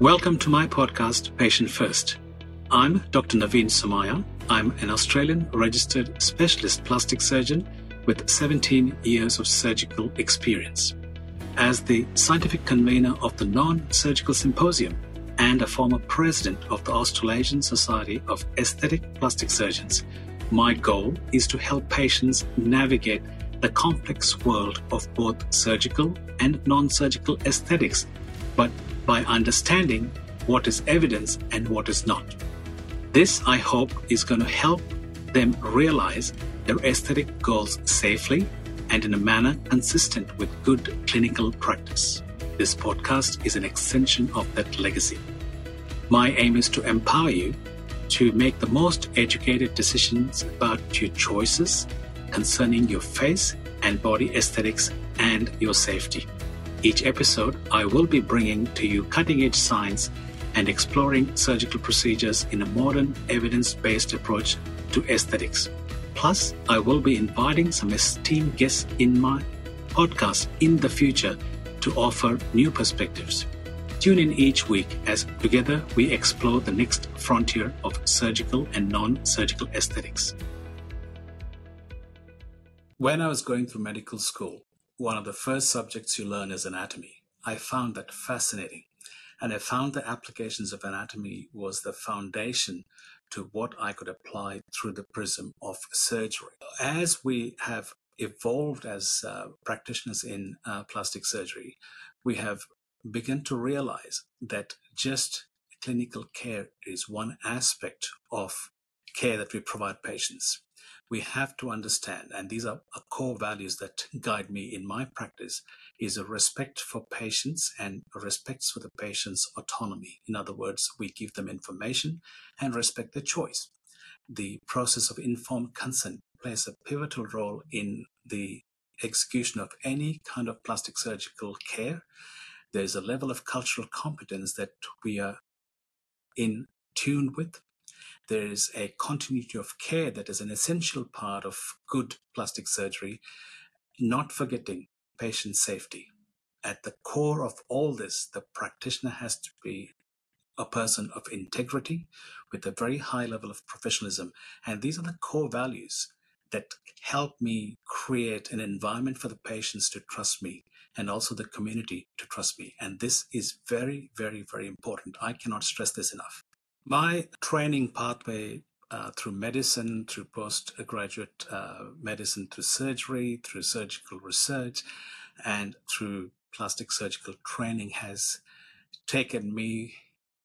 Welcome to my podcast, Patient First. I'm Dr. Naveen Somia. I'm an Australian registered specialist plastic surgeon with 17 years of surgical experience. As the scientific convener of the Non Surgical Symposium and a former president of the Australasian Society of Aesthetic Plastic Surgeons, my goal is to help patients navigate the complex world of both surgical and non surgical aesthetics, but by understanding what is evidence and what is not. This, I hope, is going to help them realize their aesthetic goals safely and in a manner consistent with good clinical practice. This podcast is an extension of that legacy. My aim is to empower you to make the most educated decisions about your choices concerning your face and body aesthetics and your safety. Each episode, I will be bringing to you cutting edge science and exploring surgical procedures in a modern, evidence based approach to aesthetics. Plus, I will be inviting some esteemed guests in my podcast in the future to offer new perspectives. Tune in each week as together we explore the next frontier of surgical and non surgical aesthetics. When I was going through medical school, one of the first subjects you learn is anatomy. I found that fascinating. And I found the applications of anatomy was the foundation to what I could apply through the prism of surgery. As we have evolved as uh, practitioners in uh, plastic surgery, we have begun to realize that just clinical care is one aspect of care that we provide patients. We have to understand, and these are core values that guide me in my practice, is a respect for patients and a respect for the patient's autonomy. In other words, we give them information and respect their choice. The process of informed consent plays a pivotal role in the execution of any kind of plastic surgical care there's a level of cultural competence that we are in tune with. There is a continuity of care that is an essential part of good plastic surgery, not forgetting patient safety. At the core of all this, the practitioner has to be a person of integrity with a very high level of professionalism. And these are the core values that help me create an environment for the patients to trust me and also the community to trust me. And this is very, very, very important. I cannot stress this enough. My training pathway uh, through medicine, through postgraduate uh, medicine, through surgery, through surgical research, and through plastic surgical training has taken me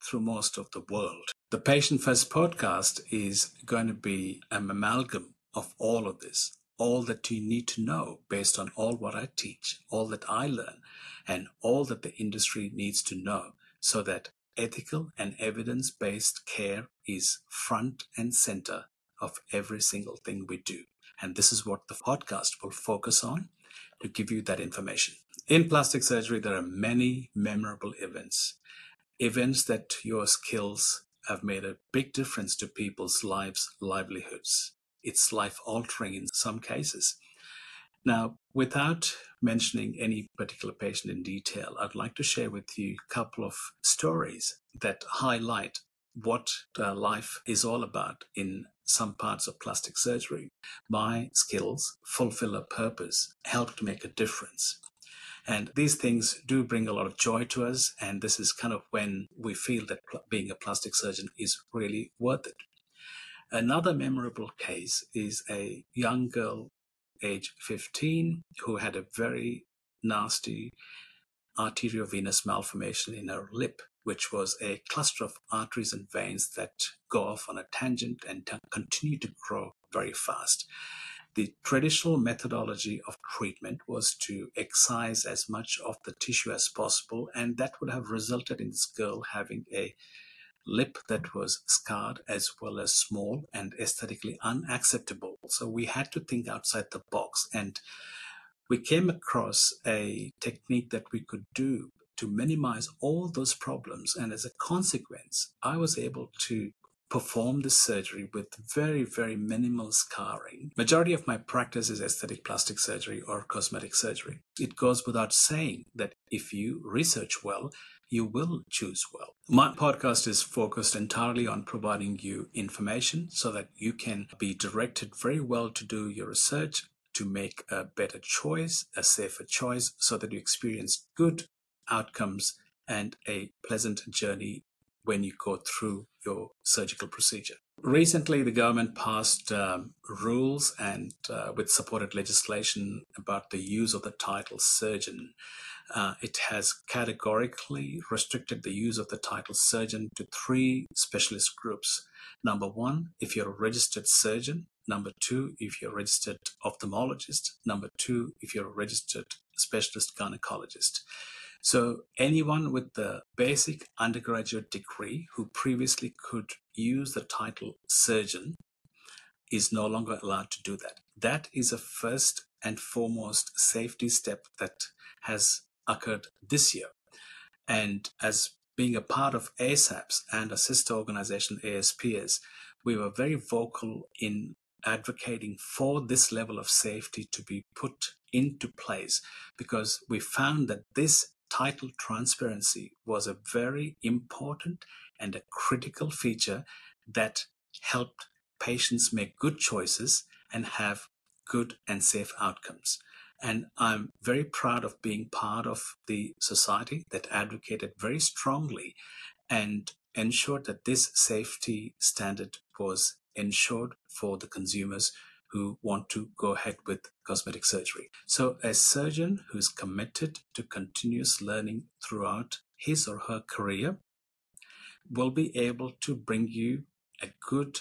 through most of the world. The Patient First podcast is going to be an amalgam of all of this all that you need to know based on all what I teach, all that I learn, and all that the industry needs to know so that ethical and evidence based care is front and center of every single thing we do. And this is what the podcast will focus on to give you that information. In plastic surgery, there are many memorable events, events that your skills have made a big difference to people's lives, livelihoods it's life altering in some cases. Now, without mentioning any particular patient in detail, I'd like to share with you a couple of stories that highlight what uh, life is all about in some parts of plastic surgery. My skills fulfill a purpose, help to make a difference. And these things do bring a lot of joy to us. And this is kind of when we feel that being a plastic surgeon is really worth it. Another memorable case is a young girl, age 15, who had a very nasty arteriovenous malformation in her lip, which was a cluster of arteries and veins that go off on a tangent and t- continue to grow very fast. The traditional methodology of treatment was to excise as much of the tissue as possible, and that would have resulted in this girl having a lip that was scarred as well as small and aesthetically unacceptable. So we had to think outside the box and we came across a technique that we could do to minimize all those problems. And as a consequence, I was able to perform the surgery with very, very minimal scarring. Majority of my practice is aesthetic plastic surgery or cosmetic surgery. It goes without saying that if you research well, you will choose well. My podcast is focused entirely on providing you information so that you can be directed very well to do your research, to make a better choice, a safer choice, so that you experience good outcomes and a pleasant journey when you go through your surgical procedure. Recently, the government passed um, rules and uh, with supported legislation about the use of the title surgeon. Uh, it has categorically restricted the use of the title surgeon to three specialist groups. Number one, if you're a registered surgeon. Number two, if you're a registered ophthalmologist. Number two, if you're a registered specialist gynecologist. So anyone with the basic undergraduate degree who previously could use the title surgeon is no longer allowed to do that. That is a first and foremost safety step that has occurred this year. And as being a part of ASAPS and a sister organization, ASPS, we were very vocal in advocating for this level of safety to be put into place because we found that this title transparency was a very important and a critical feature that helped patients make good choices and have good and safe outcomes. And I'm very proud of being part of the society that advocated very strongly and ensured that this safety standard was ensured for the consumers who want to go ahead with cosmetic surgery. So, a surgeon who's committed to continuous learning throughout his or her career will be able to bring you a good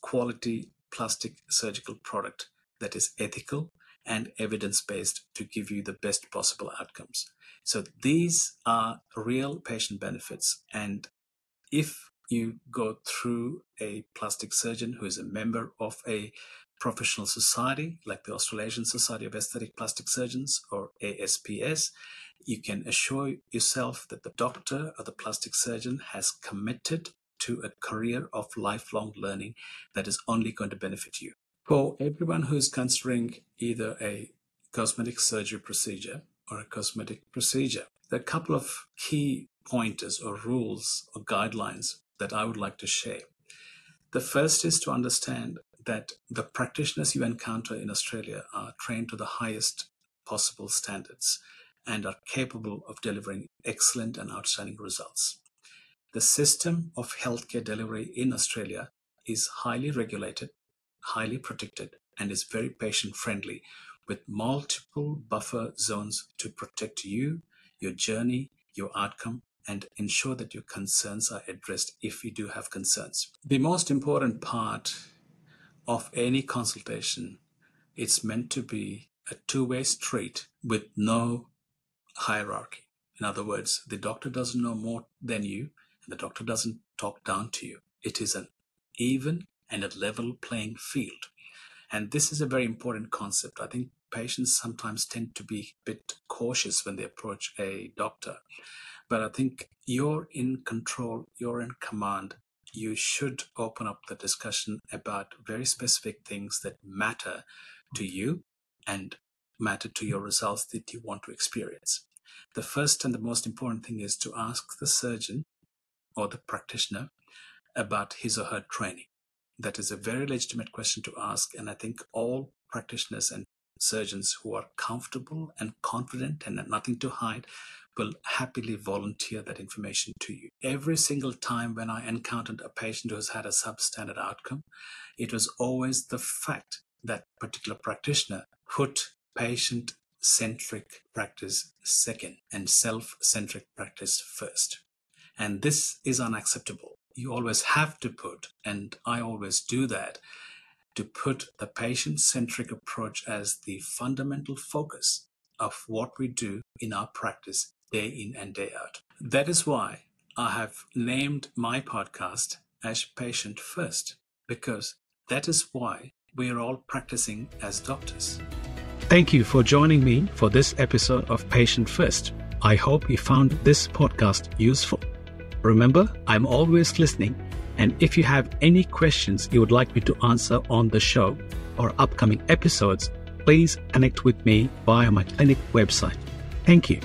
quality plastic surgical product that is ethical and evidence based to give you the best possible outcomes. So, these are real patient benefits. And if you go through a plastic surgeon who is a member of a professional society like the Australasian Society of Aesthetic Plastic Surgeons or ASPS, you can assure yourself that the doctor or the plastic surgeon has committed to a career of lifelong learning that is only going to benefit you. For everyone who is considering either a cosmetic surgery procedure or a cosmetic procedure, there are a couple of key pointers or rules or guidelines that I would like to share. The first is to understand that the practitioners you encounter in Australia are trained to the highest possible standards and are capable of delivering excellent and outstanding results. The system of healthcare delivery in Australia is highly regulated, highly protected, and is very patient friendly with multiple buffer zones to protect you, your journey, your outcome, and ensure that your concerns are addressed if you do have concerns. The most important part of any consultation, it's meant to be a two way street with no hierarchy. In other words, the doctor doesn't know more than you, and the doctor doesn't talk down to you. It is an even and a level playing field. And this is a very important concept. I think patients sometimes tend to be a bit cautious when they approach a doctor. But I think you're in control, you're in command, you should open up the discussion about very specific things that matter to you and matter to your results that you want to experience. The first and the most important thing is to ask the surgeon or the practitioner about his or her training. That is a very legitimate question to ask, and I think all practitioners and surgeons who are comfortable and confident and nothing to hide will happily volunteer that information to you. Every single time when I encountered a patient who has had a substandard outcome, it was always the fact that particular practitioner put patient centric practice second and self centric practice first. And this is unacceptable. You always have to put, and I always do that, to put the patient centric approach as the fundamental focus of what we do in our practice day in and day out. That is why I have named my podcast as Patient First, because that is why we are all practicing as doctors. Thank you for joining me for this episode of Patient First. I hope you found this podcast useful. Remember, I'm always listening, and if you have any questions you would like me to answer on the show or upcoming episodes, please connect with me via my clinic website. Thank you.